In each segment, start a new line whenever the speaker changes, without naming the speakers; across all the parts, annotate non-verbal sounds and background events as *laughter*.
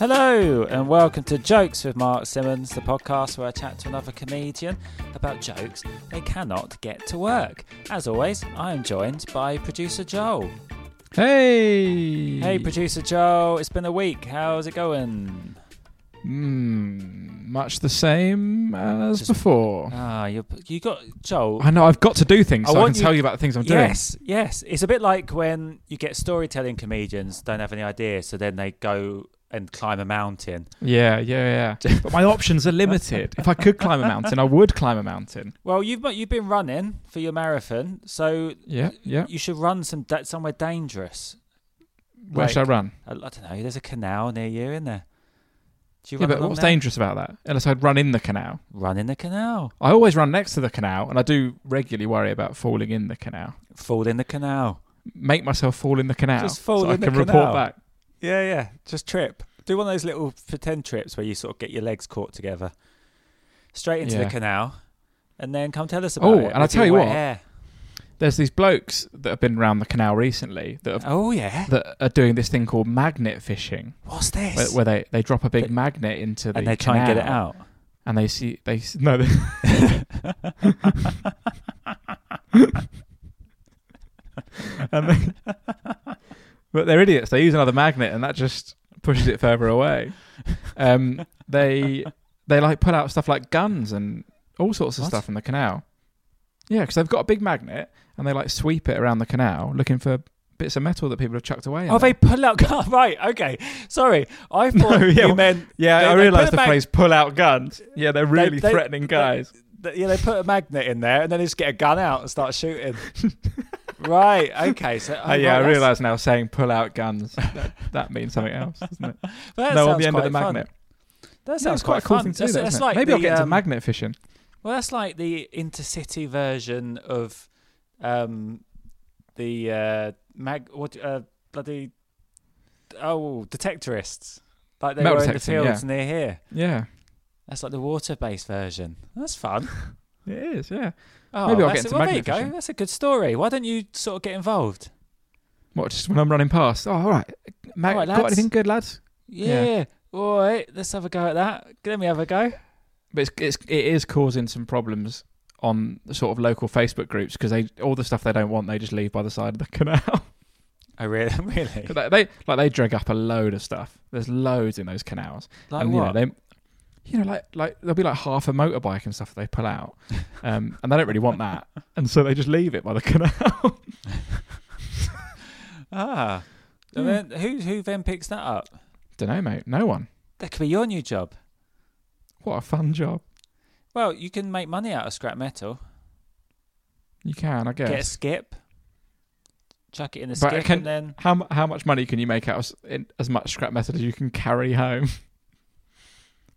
Hello, and welcome to Jokes with Mark Simmons, the podcast where I chat to another comedian about jokes they cannot get to work. As always, I am joined by producer Joel.
Hey!
Hey, producer Joel, it's been a week. How's it going?
Mm, much the same as
Just-
before.
Ah, you you got Joel.
I know I've got to do things,
I
so I,
want
can
you-
tell you about the things I'm doing.
Yes, yes. It's a bit like when you get storytelling comedians don't have any ideas, so then they go and climb a mountain.
Yeah, yeah, yeah. *laughs* but my options are limited. if I could climb a mountain, I would climb a mountain.
Well, you've you've been running for your marathon, so
Yeah, yeah.
you should run some somewhere dangerous.
Where
like-
should I run?
I, I don't know. There's a canal near you, isn't there? Do you
Yeah, but what's
there?
dangerous about that? Unless I'd run in the canal.
Run in the canal.
I always run next to the canal, and I do regularly worry about falling in the canal.
Fall in the canal.
Make myself fall in the canal
Just fall
so I
in the
can
canal.
report back.
Yeah, yeah. Just trip. Do one of those little pretend trips where you sort of get your legs caught together, straight into
Yeah.
the canal, and then come tell us oh, about
Oh,
it.
Oh, and I'll tell you what.
hair.
There's these blokes that have been around the canal recently that have,
Oh yeah.
that are doing this thing called magnet fishing.
What's this?
where, where they, they drop a big magnet into the
and they try and get it out.
and they see they no they, *laughs* *laughs* and they, but they're idiots they use another magnet and that just pushes it further away *laughs* um they they like put out stuff like guns and all sorts of
What?
stuff in the canal yeah because they've got a big magnet and they like sweep it around the canal looking for bits of metal that people have chucked away in
Oh,
there.
they pull out. *laughs* Right. Okay. Sorry. I *laughs* thought
yeah,
you
well,
meant.
yeah
they-
i
they
realised
put
the
a mag-
phrase pull out guns yeah they're really
they-
threatening guys
Yeah, they put a magnet in there, and then they just get a gun out and start shooting. Right. Okay. So. *laughs*
Oh,
oh,
yeah,
right,
I realise now saying pull out guns. That, that means something else, doesn't it? *laughs*
That
no, on the end of the
fun.
magnet.
That sounds
it's quite a cool
fun.
thing to do,
That's,
that,
that's like
Maybe
the,
I'll get into
um,
magnet fishing.
Well, that's like the intercity version of um, the uh, mag. What uh, bloody oh detectorists. Like they
Metal
were in the fields
yeah.
near here.
Yeah,
That's like the water-based version. That's fun. *laughs*
it is. Yeah.
Oh,
Maybe I'll get into
well, there you go. That's a good story. Why don't you sort of get involved?
What? Just when I'm running past. Oh, all right. Mag-
All right,
got
lads.
anything good, lads?
Yeah.
Yeah.
All right. Let's have a go at that. Let me have a go.
But it's, it's it is causing some problems on the sort of local Facebook groups because they all the stuff they don't want they just leave by the side of the *laughs* canal.
Oh, really? *laughs* really?
'Cause they, they like they drag up a load of stuff. There's loads in those canals.
Like
and
what?
you know they you know like like there'll be like half a motorbike and stuff they pull out *laughs* um and they don't really want that and so they just leave it by the canal *laughs*
ah. And
Yeah.
then who who then picks that up?
don't know mate no one
That could be your new job.
what a fun job
Well, you can make money out of scrap metal.
you can i guess
Get a skip, chuck it in the
But
skip,
can-
and then
how how much money can you make out of in, as much scrap metal as you can carry home *laughs*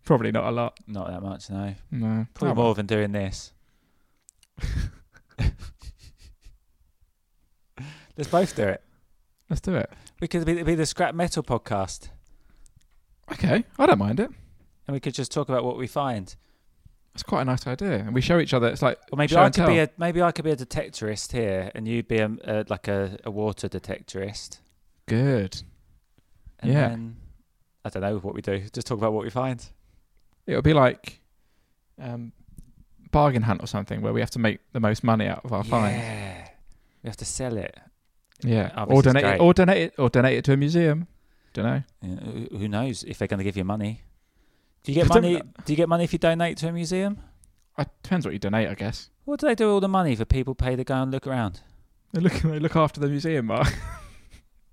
probably not a lot
not that much. No,
no
probably
Oh, well,
more than doing this. *laughs* Let's both do it.
let's do it
We could be, be the scrap metal podcast,
okay i don't mind it
and we could just talk about what we find.
it's quite a nice idea and we show each other it's like
Or maybe I could be a maybe I could be a detectorist here, and you'd be a, a like a, a water detectorist.
good
And
Yeah.
then I don't know what we do. Just talk about what we find.
It would be like um, bargain hunt or something where we have to make the most money out of our finds.
Yeah, we have to sell it.
Yeah,
Oh,
or
is
donate
great.
it, or donate it, or donate it to a museum. Don't know.
Yeah, who- who knows if they're going to give you money? Do you get
don't-
money? Do you get money if you donate to a museum?
It depends what you donate, I guess.
What do they do with all the money for people pay to go and look around?
They look, they look after the museum, Mark. *laughs*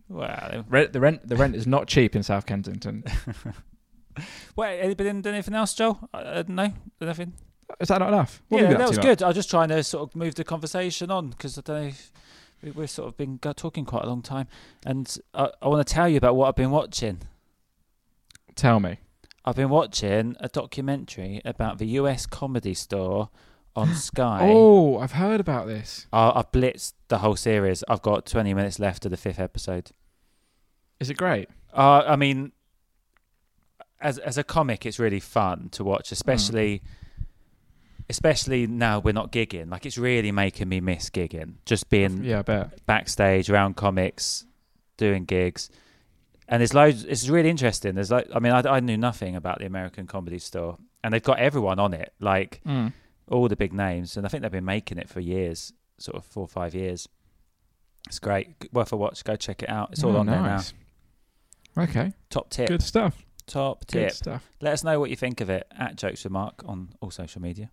Well,
Rent, the rent, the rent is not cheap in South Kensington. *laughs* *laughs*
wait, anybody done anything else, Joel? Uh, uh, I, I nothing.
Is that not enough? What
yeah,
have
that was good. I was just trying to sort of move the conversation on because I don't know. If we, we've sort of been talking quite a long time, and uh, I, I want to tell you about what I've been watching.
Tell me.
I've been watching a documentary about the US Comedy Store on *gasps* Sky.
Oh, I've heard about this.
I, I've blitzed the whole series. I've got 20 minutes left of the fifth episode.
Is it great?
Uh, I mean, as as a comic, it's really fun to watch, especially especially now we're not gigging. Like it's really making me miss gigging. Just being
Yeah, I bet.
backstage around comics, doing gigs, and there's loads. It's really interesting. There's like, I mean, I, I knew nothing about the American Comedy Store, and they've got everyone on it, like
Mm.
all the big names, and I think they've been making it for years, sort of four or five years. It's great, worth a watch. Go check it out. It's all
Oh,
on there now.
Okay,
Top tip.
good stuff.
Top
Good
tip.
stuff.
Let us know what you think of it at Jokes with Mark on all social media.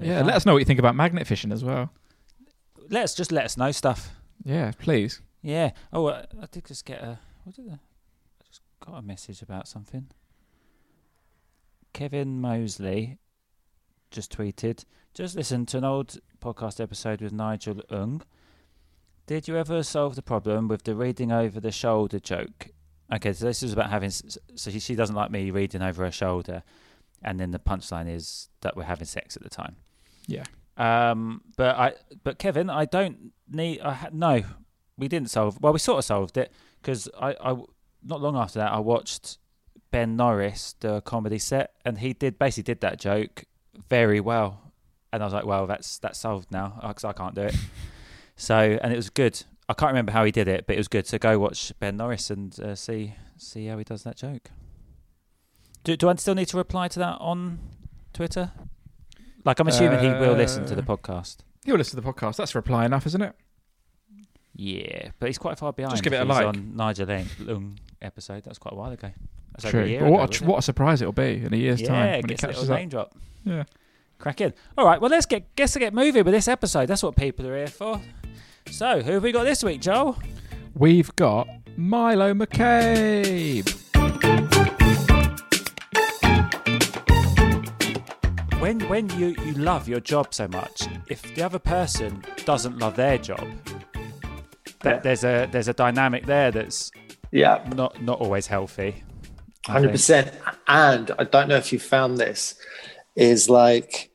Yeah, let us know what you think about magnet fishing as well.
Let us just let us know stuff.
Yeah, please.
Yeah. Oh, uh, I did just get a. What did I? I just got a message about something. Kevin Mosley just tweeted. Just listen to an old podcast episode with Nigel Ng. Did you ever solve the problem with the reading over the shoulder joke? Okay, so this is about having. So she, she doesn't like me reading over her shoulder, and then the punchline is that we're having sex at the time.
Yeah.
Um, but I, but Kevin, I don't need. I ha- no, we didn't solve. Well, we sort of solved it because I, I, not long after that, I watched Ben Norris do a comedy set, and he did basically did that joke very well, and I was like, well, that's that's solved now because I can't do it. *laughs* so, and it was good. I can't remember how he did it, but it was good. So go watch Ben Norris and uh, see see how he does that joke. Do do I still need to reply to that on Twitter? Like I'm assuming he will listen to the
Uh,
podcast.
He'll listen to the podcast. That's reply enough, isn't it?
Yeah, but he's quite far behind.
Just give it a like.
On Nigel Ng, episode, that's quite a while ago. That's
True.
a year
But
ago,
what, a,
wasn't
tr-
it?
what a surprise it'll be in a year's
yeah,
time when it
a
catches
little
up.
name drop.
Yeah.
Crack in. All right, well let's get guess to get moving with this episode. That's what people are here for. So, who have we got this week, Joel?
We've got Milo McCabe.
When when you, you love your job so much, if the other person doesn't love their job, that
Yeah.
there's a there's a dynamic there that's
Yeah,
not not always healthy.
Hundred percent. And I don't know if you found this, is like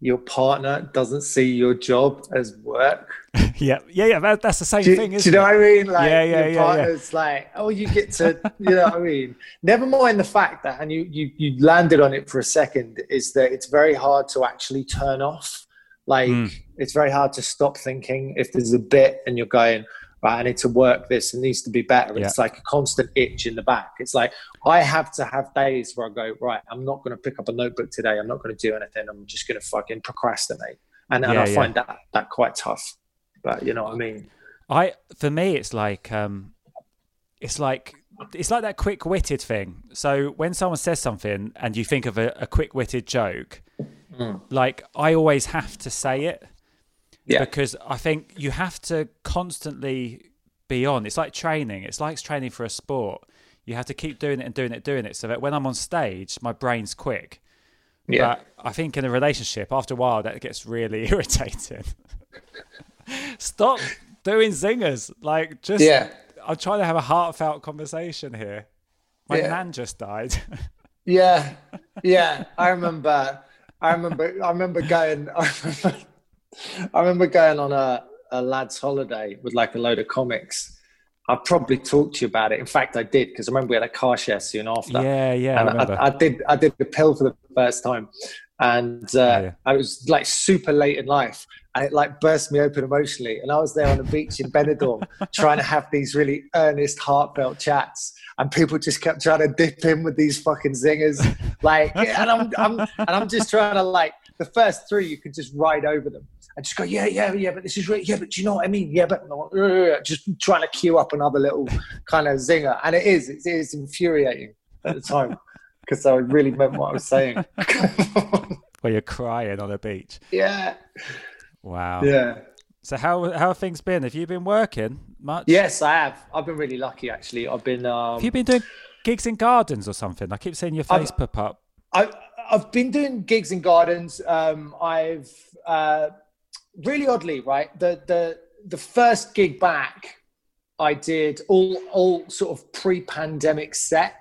your partner doesn't see your job as work. *laughs*
Yeah, yeah, yeah. That, that's the same
Do,
thing,
do
isn't
you know
it?
what I mean? Like
Yeah, yeah,
your
yeah, yeah.
partner's like, oh, you get to, you know what I mean? Never mind the fact that, and you you you landed on it for a second, is that it's very hard to actually turn off. Like
Mm.
it's very hard to stop thinking if there's a bit and you're going, right, I need to work this, it needs to be better.
Yeah.
It's like a constant itch in the back. It's like I have to have days where I go, right, I'm not going to pick up a notebook today. I'm not going to do anything. I'm just going to fucking procrastinate. And, and
Yeah,
I
yeah.
find that that quite tough. But you know what I mean?
I for me it's like um it's like it's like that quick witted thing. So when someone says something and you think of a, a quick witted joke, like I always have to say it
Yeah.
because I think you have to constantly be on. It's like training. It's like training for a sport. You have to keep doing it and doing it, doing it, so that when I'm on stage, my brain's quick.
Yeah.
But I think in a relationship, after a while, that gets really *laughs* irritating. Stop doing zingers. Like, just.
Yeah.
I'm trying to have a heartfelt conversation here. My
Yeah.
nan just died. *laughs*
Yeah, yeah. I remember. I remember. I remember going. *laughs* I remember, I remember going on a, a lad's holiday with like a load of comics. I probably talked to you about it. In fact, I did because I remember we had a car share soon after.
yeah, yeah, I
and
remember.
I, I did. I did the pill for the first time, and uh,
Oh, yeah.
I was like super late in life, and it like burst me open emotionally. And I was there on the beach in Benidorm *laughs* trying to have these really earnest, heartfelt chats, and people just kept trying to dip in with these fucking zingers, like, *laughs* and I'm, I'm, and I'm just trying to like the first three, you could just ride over them and just go, yeah, yeah, yeah, but this is really, yeah, but do you know what I mean? Yeah, but just trying to queue up another little kind of zinger. And it is, it is infuriating at the time because I really meant what I was saying. *laughs*
Where you're crying on a beach.
yeah.
Wow.
Yeah.
So how how have things been? Have you been working much?
Yes, I have. I've been really lucky, actually. I've been. Um,
Have you been doing gigs in gardens or something? I keep seeing your
I've-
face pop up.
I, I've been doing gigs in gardens. Um, I've uh, really oddly, right? The the the first gig back, I did all all sort of pre-pandemic set,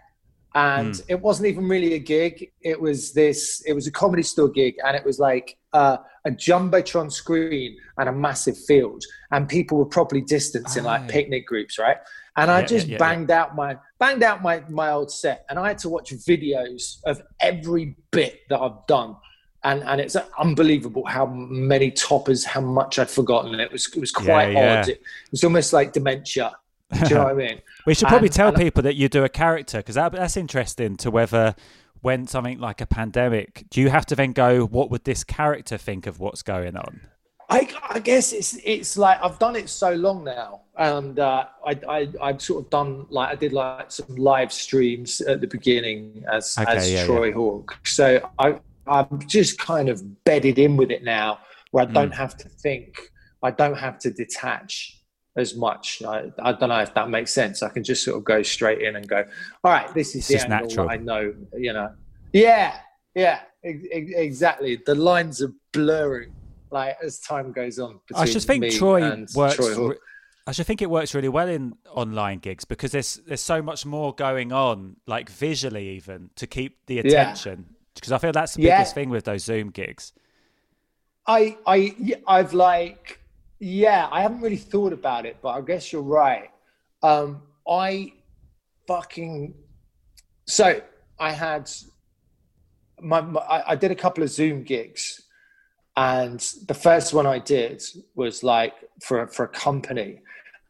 and it wasn't even really a gig. It was this. It was a comedy store gig, and it was like uh, a jumbotron screen and a massive field, and people were probably distancing in like picnic groups, right? And I
Yeah,
just
yeah, yeah,
banged out my banged out my my old set, and I had to watch videos of every bit that I've done, and and it's unbelievable how many toppers, how much I'd forgotten. It was it was quite
Yeah,
odd.
yeah.
It was almost like dementia. Do you know what I *laughs* mean?
We should probably
And-
tell
and-
people that you do a character because that, that's interesting to whether when something like a pandemic, do you have to then go, what would this character think of what's going on?
I, I guess it's it's like I've done it so long now, and uh, I, I I've sort of done like I did like some live streams at the beginning as
Okay,
as
yeah,
Troy Hawke. So I I'm just kind of bedded in with it now, where
Hmm.
I don't have to think, I don't have to detach as much. I, I don't know if that makes sense. I can just sort of go straight in and go, all right, this is
It's
the angle
natural.
I know, you know. Yeah, yeah, ex- ex- exactly. The lines are blurring like as time goes on.
I just think Troy works.
Troy
re- I should think it works really well in online gigs because there's there's so much more going on, like visually even, to keep the attention. Because I feel that's the
Yeah.
biggest thing with those Zoom gigs.
I, I, I've like, yeah, I haven't really thought about it, but I guess you're right. Um, I fucking, so I had, my, my I, I did a couple of Zoom gigs, and the first one I did was like for for a company,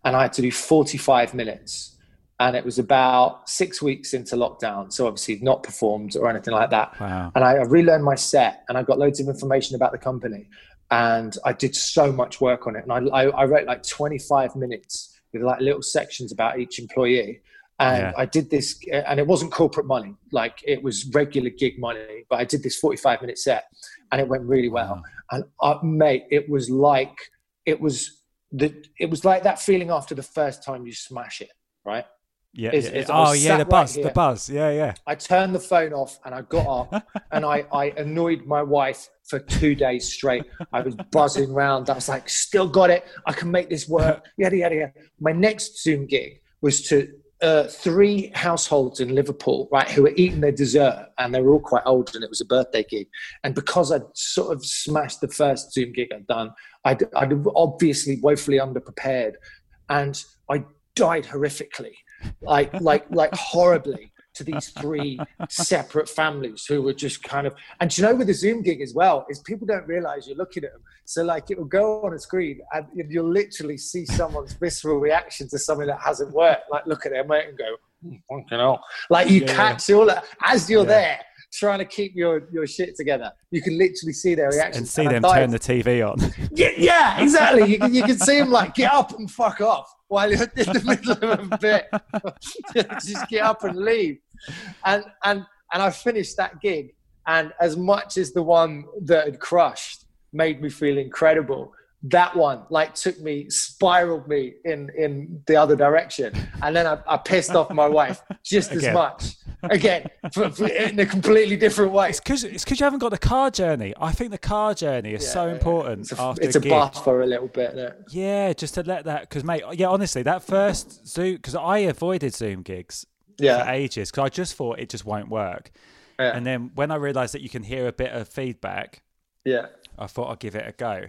and I had to do 45 minutes. And it was about six weeks into lockdown. So obviously not performed or anything like that.
Wow.
And I, I relearned my set and I got loads of information about the company. And I did so much work on it. And I, I, I wrote like 25 minutes with like little sections about each employee. And
Yeah.
I did this, and it wasn't corporate money, like it was regular gig money. But I did this 45 minute set and it went really well. And uh, mate, it was like, it was the, it was like that feeling after the first time you smash it, right?
Yeah.
Is-
yeah.
is
oh yeah, the
right
buzz, the buzz. Yeah, yeah.
I turned the phone off and I got up *laughs* and I, I annoyed my wife for two days straight. I was buzzing around. I was like, still got it. I can make this work. *laughs* Yada, yada, yada. My next Zoom gig was to uh, three households in Liverpool, right, who were eating their dessert and they were all quite old and it was a birthday gig. And because I'd sort of smashed the first Zoom gig I'd done, I'd, I'd obviously woefully underprepared and I died horrifically like like like horribly to these three separate families who were just kind of and you know with the zoom gig as well is people don't realize you're looking at them so like it will go on a screen and you'll literally see someone's *laughs* visceral reaction to something that hasn't worked. Like look at their mate and go "Hmm, fucking hell. Like you
Yeah,
catch all that. As you're
Yeah.
there trying to keep your your shit together you can literally see their reaction
And see
I
them turn the TV on.
Yeah, yeah, exactly. You can, you can see them like get up and fuck off while you're in the middle of a bit. *laughs* Just get up and leave. And and and I finished that gig, and as much as the one that had crushed made me feel incredible, that one like took me spiraled me in in the other direction, and then I, I pissed off my wife just as much again for, for, in a completely different way.
It's because it's because you haven't got the car journey. I think the car journey is so important
It's a,
after
it's
a
buffer a little bit. isn't?
Yeah, just to let that because mate, yeah, honestly, that first Zoom because I avoided Zoom gigs
yeah.
for ages because I just thought it just won't work.
yeah,
And then when I realised that you can hear a bit of feedback,
yeah.
I thought I'd give it a go.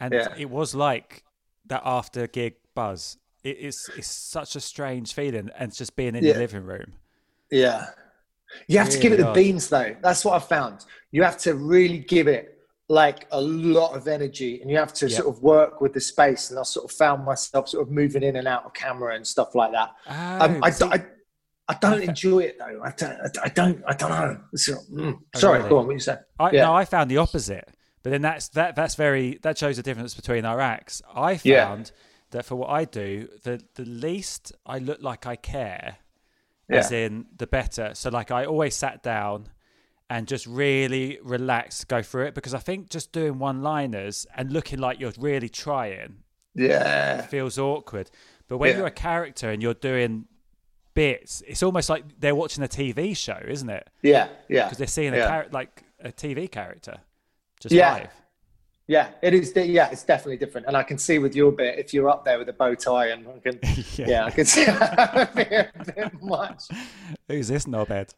And
Yeah.
it was like that after gig buzz. It, it's it's such a strange feeling, and it's just being in
Yeah.
your living room.
Yeah. You have to give it the
odd.
beans though. That's what I found. You have to really give it like a lot of energy and you have to
Yeah.
sort of work with the space. And I sort of found myself sort of moving in and out of camera and stuff like that. um, I,
Oh,
I, I don't enjoy it though. I don't, I, don't, I don't know. Mm. Sorry,
really?
go on, what you say?
I,
yeah.
No, I found the opposite. But then that's that that's very that shows the difference between our acts. I
Yeah.
found that for what I do, the the least I look like I care, as
Yeah.
in the better. So like I always sat down and just really relaxed, go through it because I think just doing one liners and looking like you're really trying
Yeah.
feels awkward. But when
Yeah.
you're a character and you're doing bits, it's almost like they're watching a TV show, isn't it?
Yeah. Yeah.
Because they're seeing a
yeah.
character like a TV character, just
Yeah.
live.
Yeah, it is. Yeah, it's definitely different, and I can see with your bit if you're up there with a bow tie, and I can, *laughs* yeah. I can see *laughs* a bit, a bit much.
Who's this knobhead?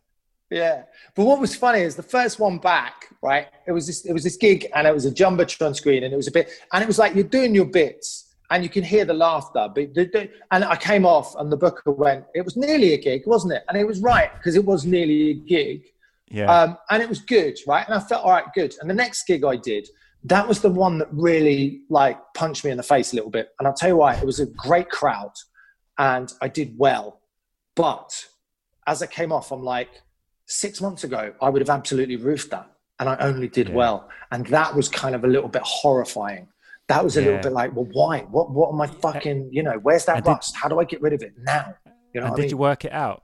Yeah, but what was funny is the first one back, right? It was this, it was this gig, and it was a jumbotron screen, and it was a bit, and it was like you're doing your bits, and you can hear the laughter, but and I came off, and the booker went, it was nearly a gig, wasn't it? And it was right because it was nearly a gig,
Yeah.
um, and it was good, right? And I felt all right, good. And the next gig I did, that was the one that really like punched me in the face a little bit. And I'll tell you why, it was a great crowd, and I did well. But as I came off, I'm like, six months ago, I would have absolutely roofed that, and I only did
Yeah.
well. And that was kind of a little bit horrifying. That was a
Yeah.
little bit like, well, why? What? What am I fucking? You know, where's that
did-
rust? How do I get rid of it now? You know,
and
what I
did
mean?
you work it out?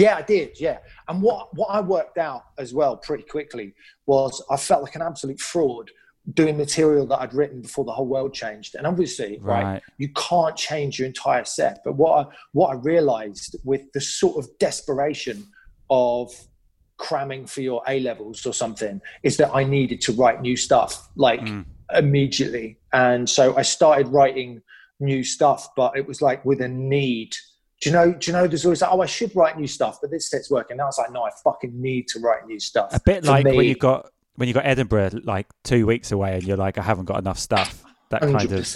Yeah, I did. Yeah, and what what I worked out as well pretty quickly was I felt like an absolute fraud doing material that I'd written before the whole world changed. And obviously, right,
Right.
you can't change your entire set. But what I, what I realised with the sort of desperation of cramming for your A levels or something is that I needed to write new stuff like mm. immediately. And so I started writing new stuff, but it was like with a need. Do you know? Do you know? There's always like, oh, I should write new stuff, but this set's working. Now it's like, no, I fucking need to write new stuff.
A bit
For
like when
me,
you got when you got Edinburgh like two weeks away, and you're like, I haven't got enough stuff. That kind
hundred
of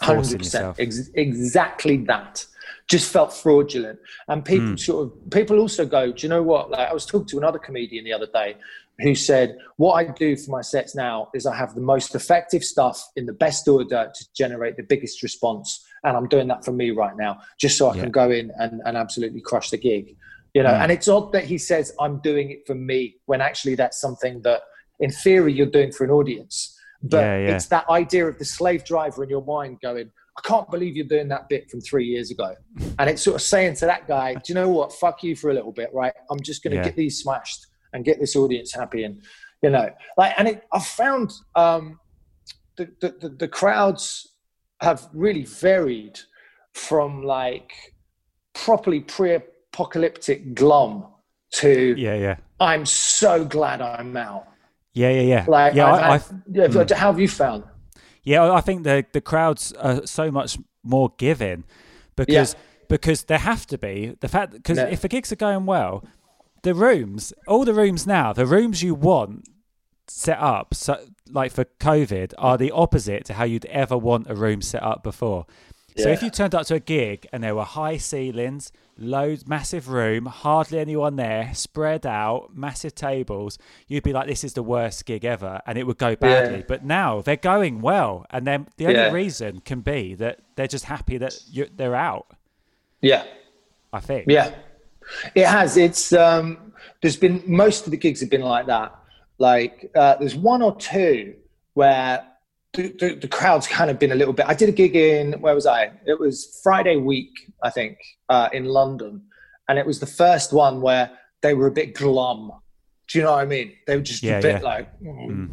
hundred percent, Ex- exactly that. Just felt fraudulent, and people
Hmm.
sort of people also go, do you know what? Like I was talking to another comedian the other day who said, what I do for my sets now is I have the most effective stuff in the best order to generate the biggest response, and I'm doing that for me right now, just so I
Yeah.
can go in and, and absolutely crush the gig. You know,
Mm.
and it's odd that he says I'm doing it for me when actually that's something that, in theory, you're doing for an audience. But
Yeah, yeah.
it's that idea of the slave driver in your mind going, I can't believe you're doing that bit from three years ago. *laughs* And it's sort of saying to that guy, Do you know what? Fuck you for a little bit, right? I'm just going to
Yeah.
get these smashed and get this audience happy. And, you know, like, and it, I've found um, the, the, the, the crowds have really varied from like properly pre apocalyptic glum to
yeah, yeah,
I'm so glad I'm out.
yeah, yeah, yeah.
Like,
yeah,
I've
I,
had- yeah, but how have you found?
Yeah, I think the the crowds are so much more giving because because there have to be the fact because
Yeah.
if the gigs are going well, the rooms, all the rooms now, the rooms you want set up so like for COVID are the opposite to how you'd ever want a room set up before. So if you turned up to a gig and there were high ceilings, loads, massive room, hardly anyone there, spread out, massive tables, you'd be like, "This is the worst gig ever," and it would go badly.
Yeah.
But now they're going well, and then the only
Yeah.
reason can be that they're just happy that they're out.
Yeah.
I think.
Yeah, it has. It's um, there's been most of the gigs have been like that. Like uh, there's one or two where the, the, the crowd's kind of been a little bit. I did a gig in where was I? It was Friday week, I think, uh, in London, and it was the first one where they were a bit glum. Do you know what I mean? They were just
Yeah,
a bit
yeah.
like mm,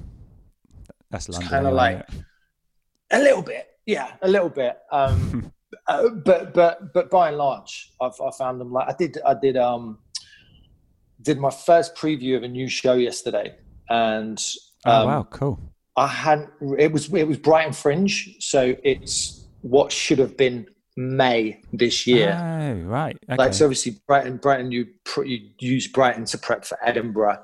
That's London.
kinda like-
it?
a little bit, yeah, a little bit. Um, *laughs* uh, but but but by and large, I've I found them like I did I did um did my first preview of a new show yesterday, and
Oh
um,
wow, cool.
I hadn't. It was it was Brighton Fringe, so it's what should have been May this year.
Oh right. Okay.
Like so, obviously Brighton, Brighton, you pr- you use Brighton to prep for Edinburgh,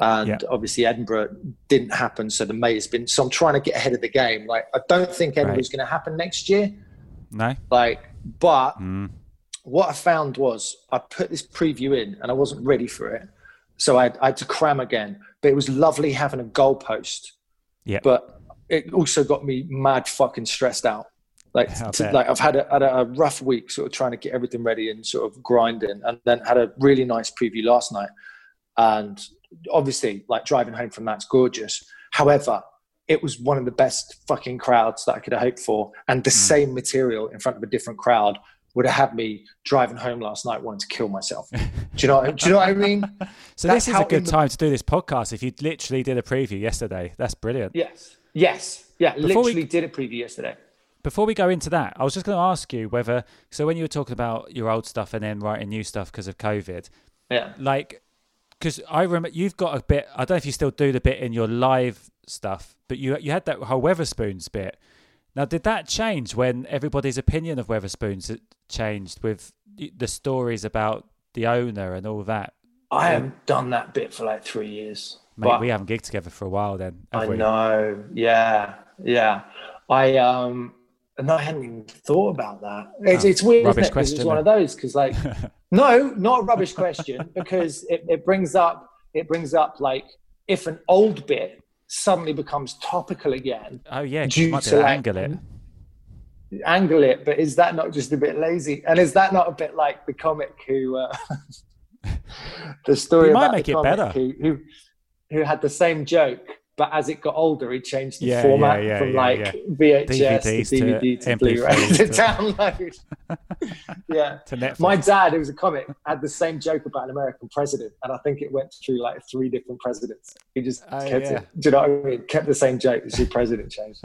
and
Yeah.
obviously Edinburgh didn't happen. So the May has been. So I'm trying to get ahead of the game. Like I don't think Edinburgh's going to happen next year.
no.
Like, but
Mm.
what I found was I put this preview in and I wasn't ready for it, so I, I had to cram again. But it was lovely having a goalpost.
Yeah.
But it also got me mad fucking stressed out. Like, to- like I've had a, had a rough week, sort of trying to get everything ready and sort of grinding, and then had a really nice preview last night. And obviously, like driving home from that's gorgeous. However, it was one of the best fucking crowds that I could have hoped for. And the mm. same material in front of a different crowd would have had me driving home last night wanting to kill myself. *laughs* Do you know? do you know what I mean? *laughs*
So
That's
this is a good
the-
time to do this podcast. If you literally did a preview yesterday, that's brilliant.
Yes. Yes. Yeah.
Before we-
literally did a preview yesterday.
Before we go into that, I was just going to ask you whether so when you were talking about your old stuff and then writing new stuff because of COVID,
Yeah.
like because I remember you've got a bit. I don't know if you still do the bit in your live stuff, but you you had that whole Wetherspoons bit. Now, did that change when everybody's opinion of Wetherspoons changed with the stories about the owner and all that?
I haven't done that bit for like three years.
Mate,
but
we haven't gigged together for a while. Then
I
we?
know. Yeah. Yeah. I um. No, I hadn't even thought about that. It's,
Oh,
it's weird,
rubbish
it? 'Cause It's one of those because, like, *laughs* no, not a rubbish question because it, it brings up it brings up like if an old bit suddenly becomes topical again,
Oh yeah,
Due
might
to, like,
angle it.
angle it. But is that not just a bit lazy? And is that not a bit like the comic who uh, *laughs* the story
You might make
the
it
comic
better.
Who, who who had the same joke, but as it got older, he changed the
Yeah,
format
yeah, yeah,
from like. VHS
DVDs
to DVD to,
MP3s
Blu-ray *laughs* to download. *laughs* yeah.
To Netflix.
My dad, who was a comic, had the same joke about an American president, and I think it went through like three different presidents. He just
Oh,
kept it. Do you know what I mean? Kept the same joke as the *laughs* president changed.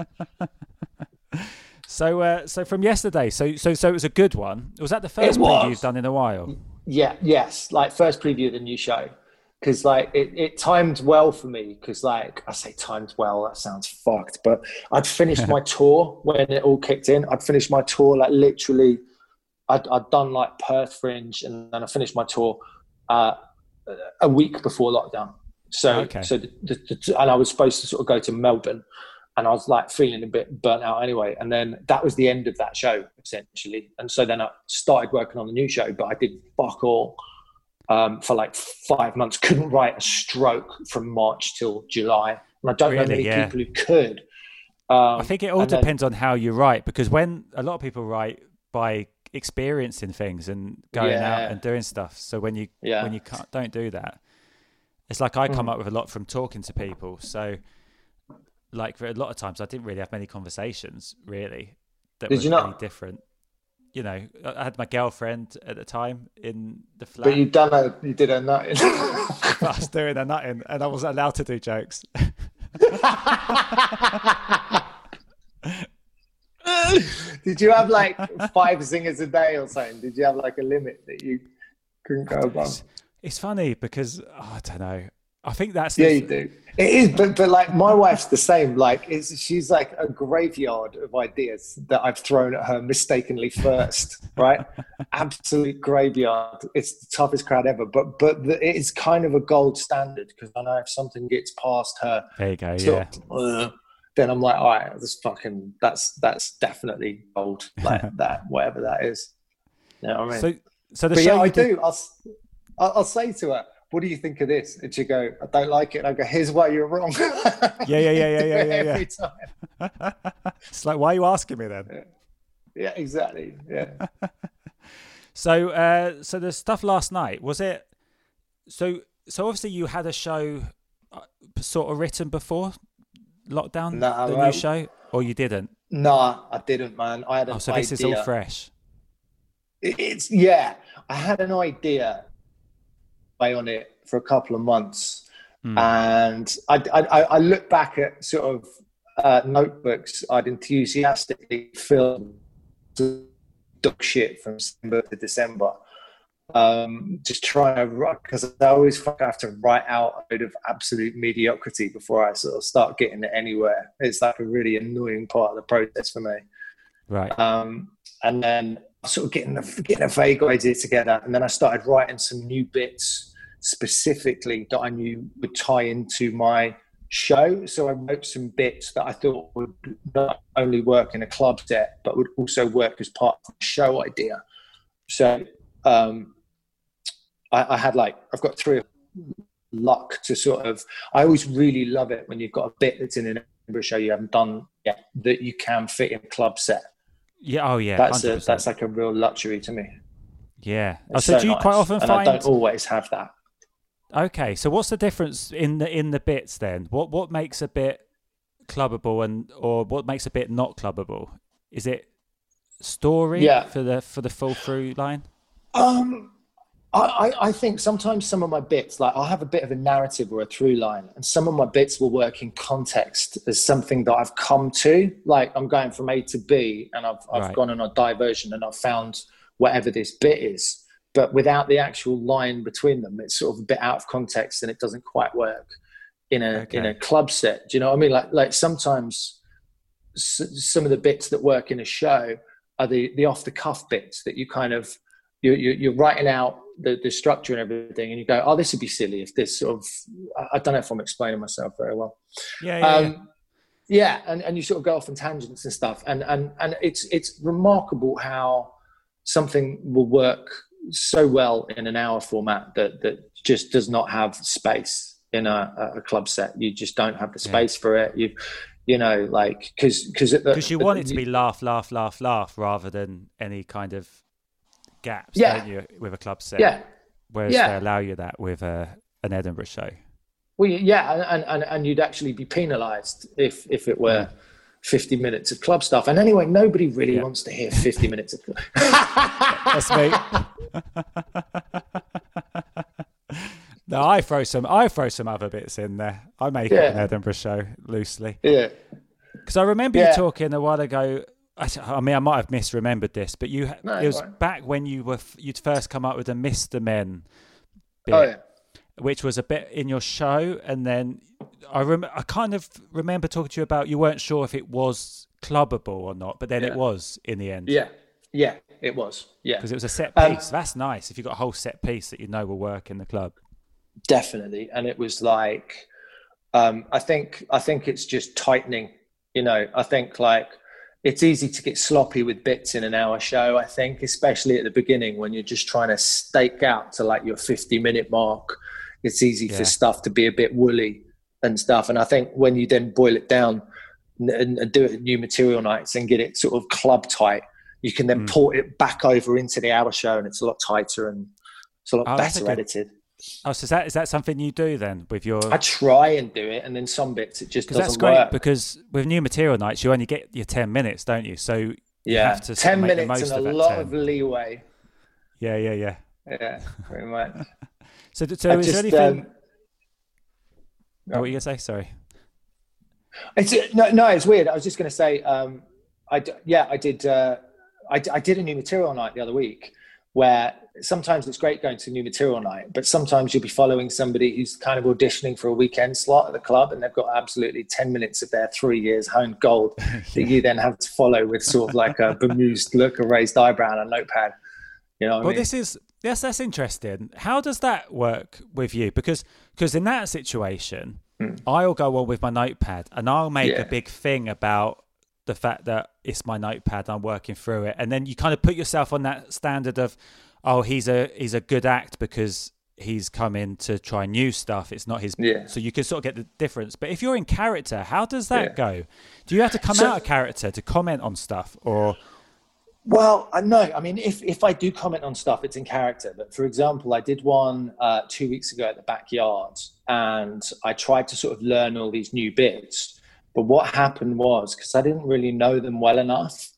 So, uh, so from yesterday, so so so it was a good one. Was that the first
It
preview you've done in a while?
Yeah, yes, like first preview of the new show. Because like it, it timed well for me. Because like I say, timed well. That sounds fucked. But I'd finished my *laughs* tour when it all kicked in. I'd finished my tour like literally. I'd, I'd done like Perth Fringe, and then I finished my tour uh, a week before lockdown. So,
Okay.
so the, the, the, and I was supposed to sort of go to Melbourne, and I was like feeling a bit burnt out anyway. And then that was the end of that show essentially. And so then I started working on the new show, but I did fuck all um, for like five months. Couldn't write a stroke from March till July, and I don't know many
Yeah.
people who could. Um,
I think it all
and then-
depends on how you write because when a lot of people write by experiencing things and going out and doing stuff. So when you
Yeah.
when you can't, don't do that, it's like I
Mm.
come up with a lot from talking to people. So like for a lot of times, I didn't really have many conversations really that
Did
were
you not?
any different. You know, I had my girlfriend at the time in the flat.
But you done a, you did a nut. *laughs*
I was doing a nutting, and I wasn't allowed to do jokes. *laughs*
did you have like five singers a day or something? Did you have like a limit that you couldn't go above?
It's funny because oh, I don't know. I think that's the-
Yeah, you do. It is, but but like my wife's the same. Like it's she's like a graveyard of ideas that I've thrown at her mistakenly first, right? *laughs* Absolute graveyard. It's the toughest crowd ever, but but the, it's kind of a gold standard because I know if something gets past her,
There you go. Yeah.
of, uh, then I'm like, all right, that's fucking that's that's definitely gold, like *laughs* that, whatever that is. You know what I mean?
So, so the
but
show
yeah, I
did-
do. I'll, I'll say to her, "What do you think of this?" And she go, "I don't like it." And I go, "Here's why you're wrong."
Yeah, yeah, yeah, yeah, yeah, yeah, yeah.
Every time. *laughs*
It's like, why are you asking me then?
Yeah, exactly. Yeah. *laughs*
So, uh, so the stuff last night was it? So, so obviously you had a show uh, sort of written before lockdown,
Nah,
the
well-
new show, or you didn't?
No, I didn't, man. I had an
Oh, so
idea.
this is all fresh.
It's yeah. I had an idea on it for a couple of months,
Hmm.
and I, I, I I look back at sort of uh, notebooks I'd enthusiastically filled duck shit from December to December. Um, just trying to write because I always fuck have to write out a bit of absolute mediocrity before I sort of start getting it anywhere. It's like a really annoying part of the process for me
Right.
um, and then sort of getting a, getting a vague idea together, and then I started writing some new bits specifically that I knew would tie into my show. So I wrote some bits that I thought would not only work in a club set, but would also work as part of the show idea. So um, I, I had like I've got three luck to sort of. I always really love it when you've got a bit that's in an Edinburgh show you haven't done yet that you can fit in a club set
yeah. Oh, yeah.
that's a,
100%.
that's like a real luxury to me.
yeah. Oh,
It's
so, do you
nice.
quite often
and
find?
I don't always have that.
Okay, so what's the difference in the in the bits then? What what makes a bit clubbable and or what makes a bit not clubbable? Is it story
Yeah.
for the for the full through line?
Um, I, I, I think sometimes some of my bits, like I'll have a bit of a narrative or a through line, and some of my bits will work in context as something that I've come to. Like I'm going from A to B, and I've I've
Right.
gone on a diversion, and I've found whatever this bit is. But without the actual line between them, it's sort of a bit out of context, and it doesn't quite work in a in a club set. Do you know what I mean? Like like sometimes s- some of the bits that work in a show are the the off the cuff bits that you kind of you're, you're writing out the, the structure and everything, and you go, "Oh, this would be silly if this sort of." I- I don't know if I'm explaining myself very well.
Yeah, yeah, yeah.
Um, yeah, and, and you sort of go off on tangents and stuff, and and and it's it's remarkable how something will work so well in an hour format that that just does not have space in a, a club set. You just don't have the
Yeah.
space for it. You you know, like because because
Because you want it to *laughs* be laugh, laugh, laugh, laugh, rather than any kind of gaps,
Yeah.
don't you, with a club set?
yeah
Whereas
Yeah.
they allow you that with a, an Edinburgh show.
Well, yeah, and, and, and, you'd actually be penalised if if it were mm. 50 minutes of club stuff. And anyway, nobody really
Yeah.
wants to hear 50 minutes of club. *laughs* *laughs*
That's me. *laughs* no, I throw some. I throw some other bits in there. I make it an Edinburgh show loosely
yeah.
because I remember you talking a while ago. I, I mean, I might have misremembered this, but you
No,
it was back when you were you'd first come up with the Mister Men, bit,
Oh, yeah.
which was a bit in your show, and then I rem- I kind of remember talking to you about you weren't sure if it was clubbable or not, but then it was in the end.
Yeah. Yeah, it was. Yeah.
Because it was a set
Um,
piece. That's nice. If you've got a whole set piece that you know will work in the club.
definitely and it was like um i think i think it's just tightening you know i think like it's easy to get sloppy with bits in an hour show i think especially at the beginning when you're just trying to stake out to like your 50 minute mark it's easy
Yeah.
for stuff to be a bit woolly and stuff and i think when you then boil it down and, and do it at new material nights and get it sort of club tight you can then
Mm.
port it back over into the hour show and it's a lot tighter and it's a lot
Oh, a
better
good-
edited
Oh, so is that is that something you do then with your?
I try and do it, and then some bits it just doesn't
that's great.
work.
Because with new material nights, you only get your ten minutes, don't you? So you
yeah,
have to
ten minutes
most
and a lot
10.
of leeway.
yeah, yeah, yeah.
Yeah, pretty much. *laughs*
So, so
I
is there anything?
um,
oh, what were you gonna say? Sorry.
It's no, no, it's weird. I was just going to say, um, I yeah, I did. Uh, I, I did a new material night the other week, where sometimes it's great going to new material night, but sometimes you'll be following somebody who's kind of auditioning for a weekend slot at the club, and they've got absolutely ten minutes of their three years honed gold *laughs* that you then have to follow with sort of like a bemused look, a raised eyebrow, and a notepad. You know
Well,
I mean?
this is yes, that's interesting. How does that work with you? Because because in that situation, hmm. I'll go on with my notepad and I'll make.
Yeah.
a big thing about the fact that it's my notepad. I'm working through it, and then you kind of put yourself on that standard of, oh, he's a he's a good act because he's come in to try new stuff. It's not his.
Yeah.
So you can sort of get the difference. But if you're in character, how does that
Yeah.
go? Do you have to come
So-
out of character to comment on stuff, or
Well, I know. I mean, if, if I do comment on stuff, it's in character. But for example, I did one uh, two weeks ago at the backyard, and I tried to sort of learn all these new bits. But what happened was because I didn't really know them well enough,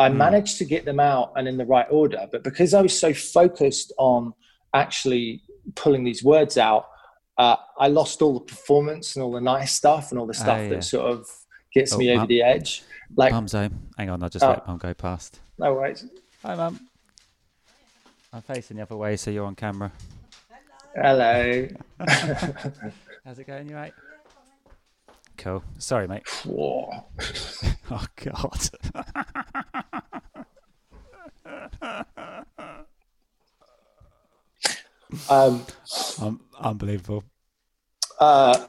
I managed to get them out and in the right order. But because I was so focused on actually pulling these words out, uh, I lost all the performance and all the nice stuff and all the stuff
Ah, yeah.
that sort of gets
Oh,
me over
Mum-
the edge. Like,
Mum's home? Hang on, I'll just
Oh.
let Mum go past.
no worries.
Hi, Mum. I'm facing the other way, so you're on camera.
Hello. *laughs*
How's it going? You right? Cool. Sorry, mate. *sighs* *laughs* Oh God. *laughs*
Um,
um, unbelievable.
uh,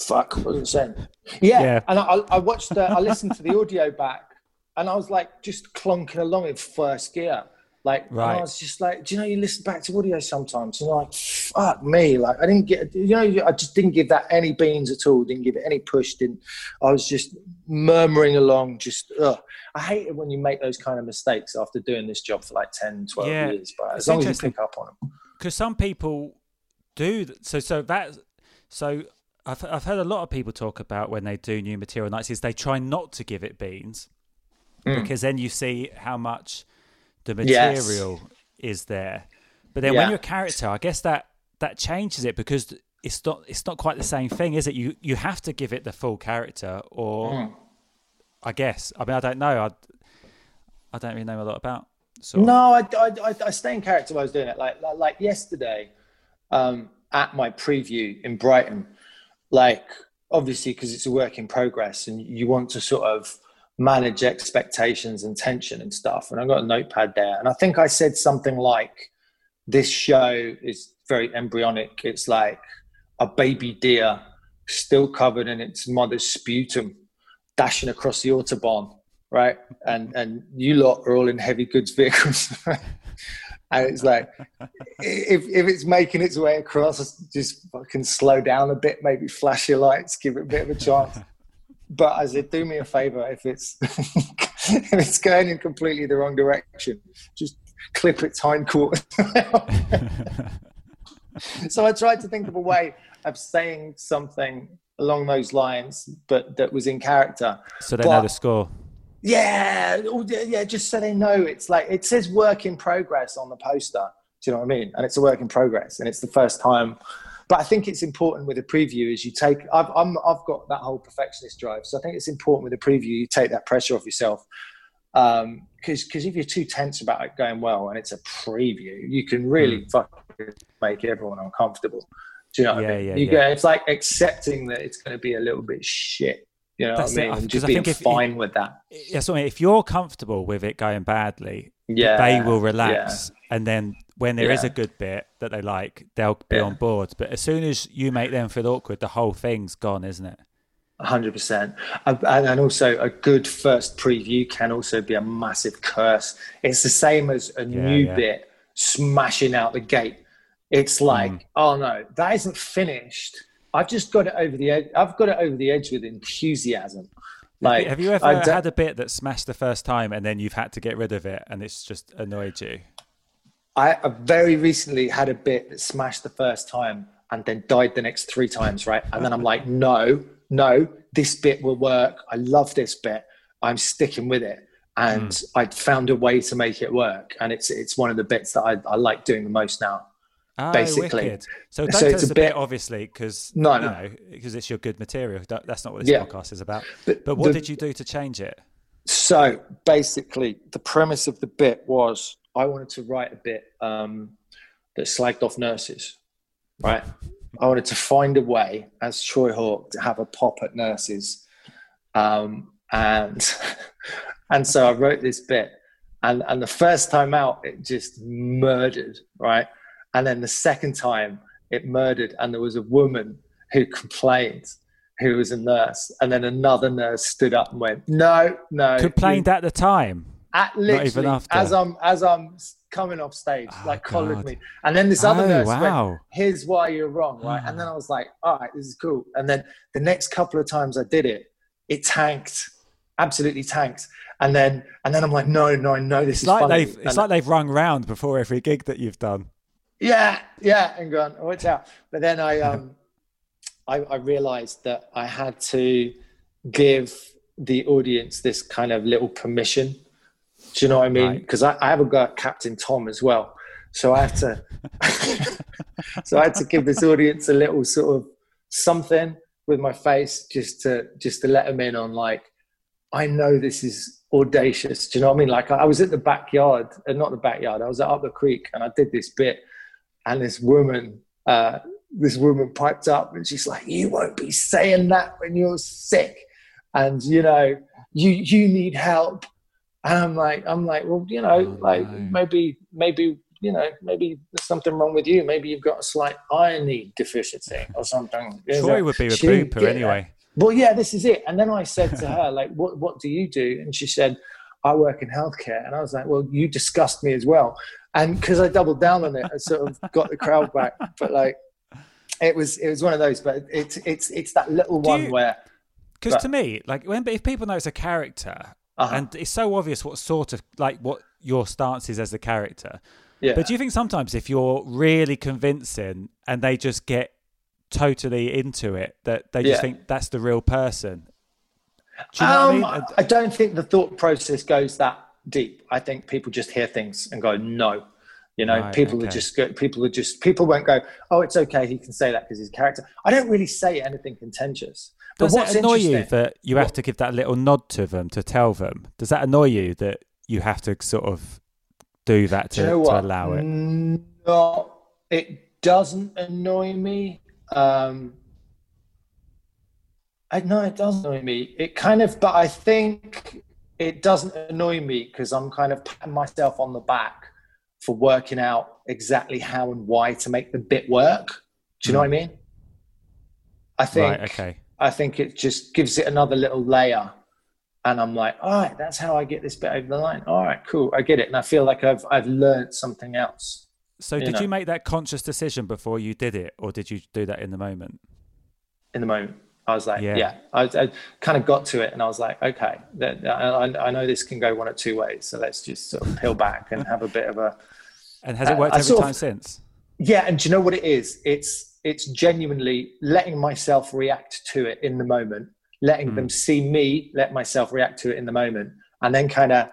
fuck, what was I saying? Yeah,
Yeah.
and I, I watched, the, I listened to the audio back, and I was like just clunking along in first gear. Like,
Right.
I was just like, do you know, you listen back to audio sometimes, and you're like, fuck me, like I didn't get, you know, I just didn't give that any beans at all, didn't give it any push, didn't. I was just murmuring along, just. Ugh. I hate it when you make those kind of mistakes after doing this job for like 10, 12
Yeah,
years, but as long as you pick up on them.
Because some people do. So so that so I've I've heard a lot of people talk about when they do new material nights is they try not to give it beans
Mm.
because then you see how much the
Yes.
material is there. But then
Yeah.
when you're a character, I guess that that changes it because it's not it's not quite the same thing, is it? You you have to give it the full character, or
Mm.
I guess. I mean, I don't know. I I don't really know a lot about. So
No, I, I, I, stay in character while I was doing it. Like, like, like yesterday, um, at my preview in Brighton, like obviously because it's a work in progress and you want to sort of manage expectations and tension and stuff. And I got a notepad there, and I think I said something like, "This show is very embryonic. It's like a baby deer still covered in its mother's sputum, dashing across the autobahn." right? And and you lot are all in heavy goods vehicles. *laughs* and it's like if if it's making its way across, just fucking slow down a bit, maybe flash your lights, give it a bit of a chance. But I said, do me a favor if it's *laughs* if it's going in completely the wrong direction, just clip its *laughs* hindquarters. So I tried to think of a way of saying something along those lines, but that was in character.
so they know the score.
Yeah, oh, yeah, yeah, just so they know it's like it says work in progress on the poster. Do you know what I mean? And it's a work in progress, and it's the first time. But I think it's important with a preview is you take. I've I'm, I've got that whole perfectionist drive, so I think it's important with a preview you take that pressure off yourself. Um, because because if you're too tense about it going well, and it's a preview, you can really fucking make everyone uncomfortable. Do you know what
Yeah,
I mean?
yeah,
you
yeah.
go, it's like accepting that it's going to be a little bit shit. You know
That's
what I
it,
mean?
I-
And
'cause
just
I
being
if-
fine with that.
Yeah, so if you're comfortable with it going badly,
Yeah,
they will relax, and then when there is
Yeah.
a good bit that they like, they'll be
Yeah.
on board. But as soon as you make them feel awkward, the whole thing's gone, isn't it?
Hundred percent, and and also a good first preview can also be a massive curse. It's the same as a
Yeah,
new
yeah.
bit smashing out the gate. It's like,
Mm.
oh no, that isn't finished. I've just got it over the edge. I've got it over the edge with enthusiasm. Like,
Have you ever had a bit that smashed the first time and then you've had to get rid of it and it's just annoyed you?
I very recently had a bit that smashed the first time and then died the next three times, right? And then I'm like, no, no, this bit will work. I love this bit. I'm sticking with it. And
Hmm.
I'd found a way to make it work. And it's it's one of the bits that I, I like doing the most now.
Oh,
Basically.
wicked. So don't
So
tell
it's
us
a
bit,
bit-
obviously, because
No,
you
no.
know, because it's your good material. That's not what this
Yeah.
podcast is about.
But
But what
the-
did you do to change it?
So basically, the premise of the bit was I wanted to write a bit um, that slagged off nurses, right? I wanted to find a way, as Troy Hawke, to have a pop at nurses, um, and *laughs* and so I wrote this bit, and and the first time out, it just murdered, right? And then the second time, it murdered, and there was a woman who complained. Who was a nurse, and then another nurse stood up and went, "No, no."
Complained
you-
at the time.
At literally as I'm as I'm coming off stage,
Oh,
like collared
God.
me, and then this other
Oh,
nurse
wow.
went, "Here's why you're wrong," right? And then I was like, "All right, this is cool." And then the next couple of times I did it, it tanked, absolutely tanked. And then and then I'm like, "No, no, no, this
It's
is
like
funny."
they've it's
And-
like they've rung round before every gig that you've done.
yeah, yeah, and gone, watch out. But then I *laughs* um I, I realized that I had to give the audience this kind of little permission. Do you know what I mean?
Right.
Because I, I have a guy, Captain Tom, as well. So I have to *laughs* *laughs* so I had to give this audience a little sort of something with my face just to just to let them in on like I know this is audacious. Do you know what I mean? Like I, I was at the backyard, uh, not the backyard. I was at Up the Creek, and I did this bit, and this woman, uh, this woman piped up, and she's like, "You won't be saying that when you're sick, and you know, you you need help." And I'm like, I'm like, well, you know,
Oh,
like
no.
maybe maybe you know maybe there's something wrong with you. Maybe you've got a slight iron need deficiency or something.
Troy would be
she
Booper anyway.
Well, yeah, this is it. And then I said to her, like, what, what do you do? And she said, I work in healthcare. And I was like, well, you disgust me as well. And because I doubled down on it, I sort of got the crowd back. But like, it was it was one of those. But it's it's it's that little
Do
one
you-
where
Because to me, like when if people know it's a character,
Uh-huh.
and it's so obvious what sort of like what your stance is as a character.
yeah,
But do you think sometimes if you're really convincing and they just get totally into it that they just
Yeah.
think that's the real person. Do you know
um,
I mean?
I don't think the thought process goes that deep. I think people just hear things and go, no. You know,
Right,
people
okay.
are just go, people are just people won't go, oh, it's okay. He can say that because he's a character. I don't really say anything contentious. But
Does
what's
it annoy you that you have
what-
to give that little nod to them to tell them? Does that annoy you that you have to sort of do that to,
Do you know
to allow it?
No, it doesn't annoy me. Um, I no, it doesn't annoy me. It kind of, but I think it doesn't annoy me because I'm kind of patting myself on the back for working out exactly how and why to make the bit work. Do you know what hmm. I mean? I think.
Right, okay.
I think it just gives it another little layer. And I'm like, all right, that's how I get this bit over the line. All right, cool, I get it. And I feel like I've I've learned something else
So
you
did
know.
you make that conscious decision before you did it, or did you do that in the moment?
in the moment. I was like,
Yeah.
yeah, I, I kind of got to it, and I was like, okay, I, I know this can go one of two ways. So let's just sort of peel back and have a bit of a
And has it
Uh,
worked
I
every
sort of-
time since?
yeah. And do you know what it is? It's it's genuinely letting myself react to it in the moment, letting
Hmm.
them see me let myself react to it in the moment, and then kind of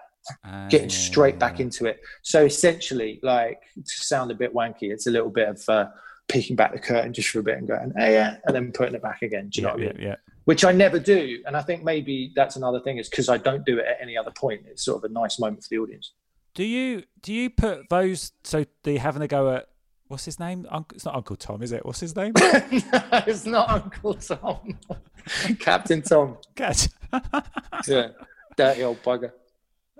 getting straight back
Ah.
into it. So essentially, like to sound a bit wanky, it's a little bit of uh, peeking back the curtain just for a bit and going, hey, yeah, and then putting it back again. Do you know
yeah,
what I mean?
yeah.
Which I never do, and I think maybe that's another thing is because I don't do it at any other point. It's sort of a nice moment for the audience.
Do you do you put those? So they having a go at what's his name? It's not Uncle Tom, is it? What's his name? *laughs*
no, it's not Uncle Tom, *laughs* Captain Tom.
Catch. *laughs*
Yeah, dirty old bugger.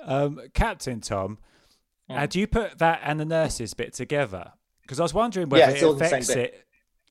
um, Captain Tom. Uh, do you put that and the nurses bit together? Because I was wondering whether
Yeah,
it
all the same
affects
bit.
it.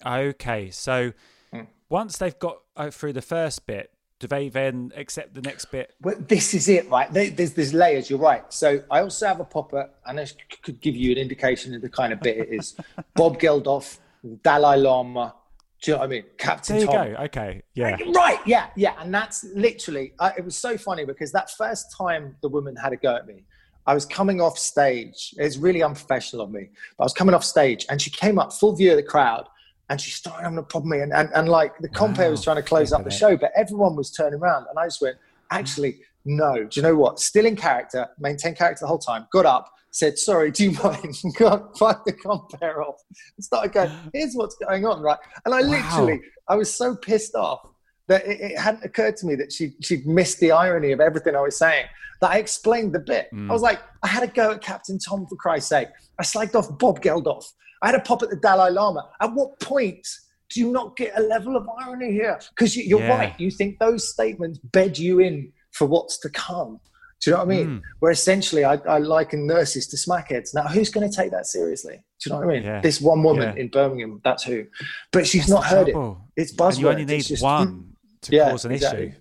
Okay, so
Mm.
once they've got uh, through the first bit, do they then accept the next bit?
Well, this is it, right? There's there's layers. You're right. So I also have a popper, and I could give you an indication of the kind of bit it is. *laughs* Bob Geldof, Dalai Lama. Do you know what I mean? Captain
There you
Tom.
go. Okay, yeah.
Right, yeah, yeah. And that's literally, uh, it was so funny because that first time the woman had a go at me, I was coming off stage. It's really unprofessional of me. But I was coming off stage and she came up full view of the crowd and she started having a problem with me. And, and, and like the compere was trying to close up the show, but everyone was turning around. And I just went, actually, no. Do you know what? Still in character, maintain character the whole time. Got up, said, sorry, do you mind? *laughs* Got fuck the compere off. And started going, *gasps* here's what's going on, right? And I
Wow.
literally, I was so pissed off that it, it hadn't occurred to me that she she'd missed the irony of everything I was saying. That I explained the bit. I was like, I had a go at Captain Tom for Christ's sake. I slagged off Bob Geldof. I had a pop at the Dalai Lama. At what point do you not get a level of irony here? Because you, you're
Yeah.
right. You think those statements bed you in for what's to come. Do you know what I mean?
Mm.
Where essentially I, I liken nurses to smackheads. Now, who's going to take that seriously? Do you know what I mean?
Yeah.
This one woman
Yeah.
in Birmingham, that's who. But she's
That's
not heard
trouble.
it. It's
And you only need
just,
one *laughs* to cause an
exactly.
issue.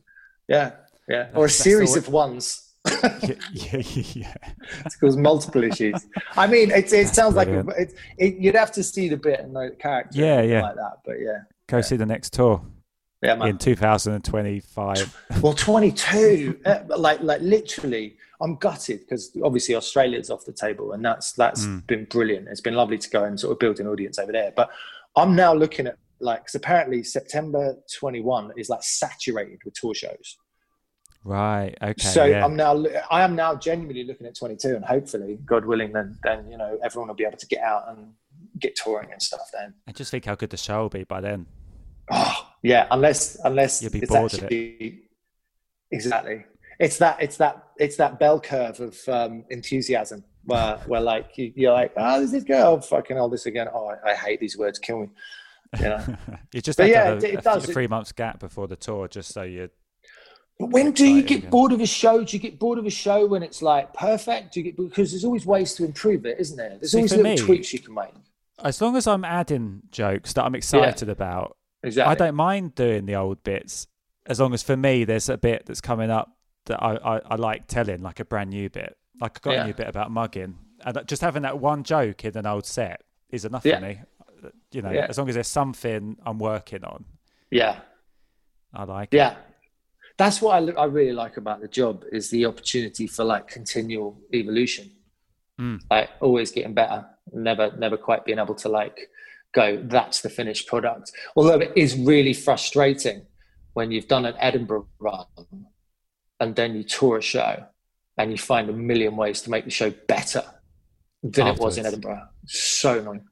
Yeah, yeah. or a
That's- that's
series of ones *laughs*
yeah, yeah, yeah, yeah.
to cause multiple issues. I mean, it, it sounds
brilliant.
like a, it, it, you'd have to see the bit and know the character.
Yeah, yeah.
Like that, but yeah.
Go see the next tour
Yeah, man.
in 2025.
Well, 22, uh, like like literally, I'm gutted because obviously Australia's off the table, and that's that's
Mm.
been brilliant. It's been lovely to go and sort of build an audience over there. But I'm now looking at like, because apparently September 21 is like saturated with tour shows.
Right. Okay.
so
yeah.
I'm now I am now genuinely looking at 22, and hopefully, God willing, then then you know everyone will be able to get out and get touring and stuff. Then,
I just think how good the show will be by then.
oh yeah, unless unless
You'll be
it's
bored of it.
exactly. It's that it's that it's that bell curve of um, enthusiasm where where like you, you're like, oh, this is good. Oh, fucking all this again. Oh, I, I hate these words. Kill me. You know. *laughs*
You just
But yeah,
have
it-
a,
it
a
does.
three months gap before the tour, just so you.
But when do you get
yeah.
bored of a show? Do you get bored of a show when it's like perfect? Do you get because there's always ways to improve it, isn't there? There's
See,
always little
me-
tweaks you can make.
As long as I'm adding jokes that I'm excited about,
Exactly.
I don't mind doing the old bits. As long as for me, there's a bit that's coming up that I, I, I like telling, like a brand new bit. Like I got
Yeah.
a new bit about mugging, and just having that one joke in an old set is enough
Yeah.
for me. You know,
Yeah.
as long as there's something I'm working on,
Yeah.
I like. it.
That's what I, I really like about the job is the opportunity for like continual evolution.
Mm.
Like always getting better, never never quite being able to like go, that's the finished product. Although it is really frustrating when you've done an Edinburgh run and then you tour a show and you find a million ways to make the show better than it was in Edinburgh. So annoying.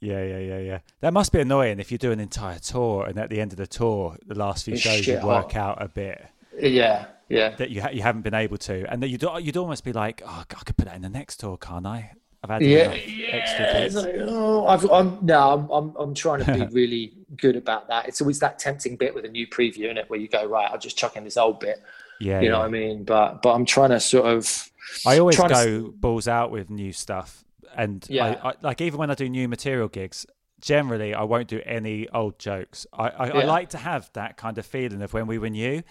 Yeah, yeah, yeah, yeah. That must be annoying if you do an entire tour and at the end of the tour, the last few
It's
shows you work
hot.
out a bit
Yeah, yeah.
that you ha- you haven't been able to, and that you'd you'd almost be like, oh, I could put that in the next tour, can't I? I've had
Yeah,
enough extra
yeah.
bits.
Like, oh, I've, I'm no, I'm, I'm, I'm trying to be *laughs* really good about that. It's always that tempting bit with a new preview in it, where you go, right, I'll just chuck in this old bit.
Yeah,
you know
yeah.
what I mean? But, but I'm trying to sort of.
I always
trying to
go balls out with new stuff, and
Yeah.
I, I, like even when I do new material gigs, generally I won't do any old jokes. I, I, I like to have that kind of feeling of when we were new,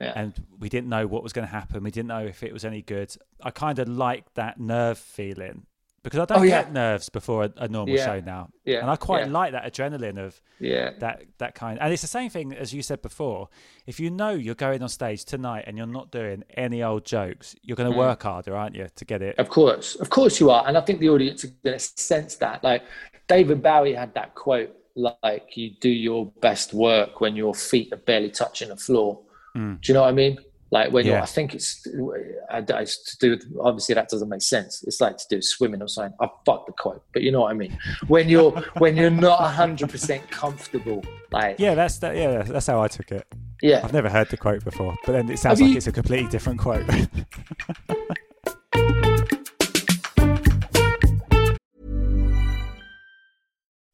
Yeah.
and we didn't know what was going to happen. We didn't know if it was any good. I kind of like that nerve feeling because I don't
Oh, yeah.
get nerves before a, normal
Yeah.
show now,
Yeah,
and I quite like that adrenaline of
Yeah.
that that kind. And it's the same thing as you said before. If you know you're going on stage tonight and you're not doing any old jokes, you're
Mm.
going to work harder, aren't you, to get it?
Of course, of course you are, and I think the audience are going to sense that. Like David Bowie had that quote, like "You do your best work when your feet are barely touching the floor." Do you know what I mean? Like when you're,
Yeah.
I think it's, I- it's to do obviously that doesn't make sense. It's like to do swimming or something. I fucked the quote, but you know what I mean. When you're *laughs* when you're not hundred percent comfortable, like
Yeah, that's that. Yeah, that's how I took it.
yeah,
I've never heard the quote before, but then it sounds
Have
like
you-
it's a completely different quote. *laughs*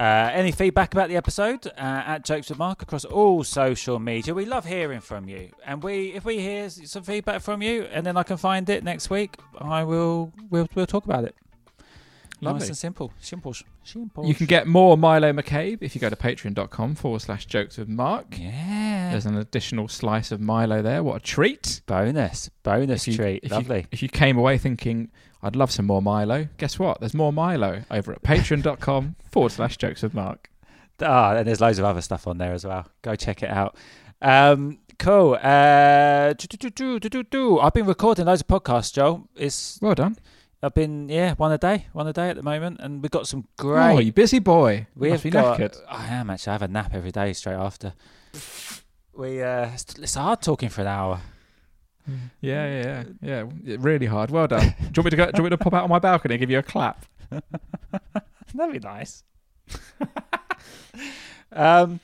Uh, any feedback about the episode uh, at Jokes with Mark across all social media? We love hearing from you, and we if we hear some feedback from you, and then I can find it next week, I will we'll we'll talk about it.
Lovely.
Nice and simple, simple, simple.
You can get more Milo McCabe if you go to patreon.com forward slash jokes with Mark.
yeah
There's an additional slice of Milo there. What a treat.
bonus bonus
If you-
treat,
if
lovely.
You, if you came away thinking, I'd love some more Milo, guess what? There's more Milo over at patreon.com *laughs* forward slash jokes with Mark.
Ah, and there's loads of other stuff on there as well. Go check it out. Um, cool. Uh, do, do, do. I've been recording loads of podcasts, Joe. It's
Well done.
I've been yeah one a day, one a day at the moment, and we've got some great.
Oh, you busy boy.
we
Must
have got.
knackered.
I am actually. I have a nap every day straight after. We uh, it's hard talking for an hour.
Yeah, yeah, yeah. Yeah, yeah, really hard. Well done. do, you want me to go, do you want me to pop out on my balcony and give you a clap? *laughs*
That'd be nice. *laughs* um,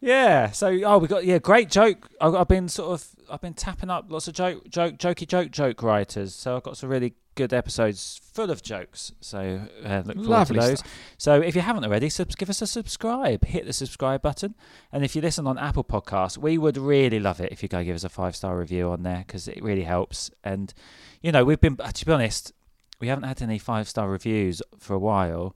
yeah. So, oh, we got yeah, great joke. I've, I've been sort of, I've been tapping up lots of joke, joke, jokey, joke, joke writers. So I've got some really good episodes full of jokes. So uh, look forward
Lovely
to those.
stuff.
So if you haven't already, subs- give us a subscribe. Hit the subscribe button. And if you listen on Apple Podcasts, we would really love it if you go give us a five star review on there because it really helps. And you know, we've been to be honest, we haven't had any five star reviews for a while,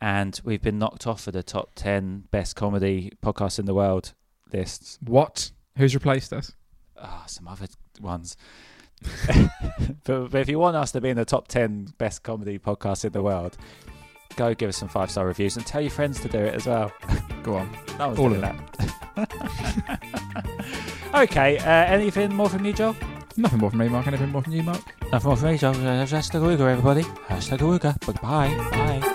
and we've been knocked off of the top ten best comedy podcasts in the world lists.
What? Who's replaced us?
Ah, some other ones. *laughs* but, but if you want us to be in the top 10 best comedy podcasts in the world, go give us some five star reviews and tell your friends to do it as well. *laughs*
Go on.
No one's
All
doing
of
that. *laughs* okay, uh, anything more from you, Joel?
Nothing more from me, Mark. Anything more from you, Mark?
Nothing more from me, Joel. Hashtag Awooga, everybody. Hashtag Awooga. Bye. Bye.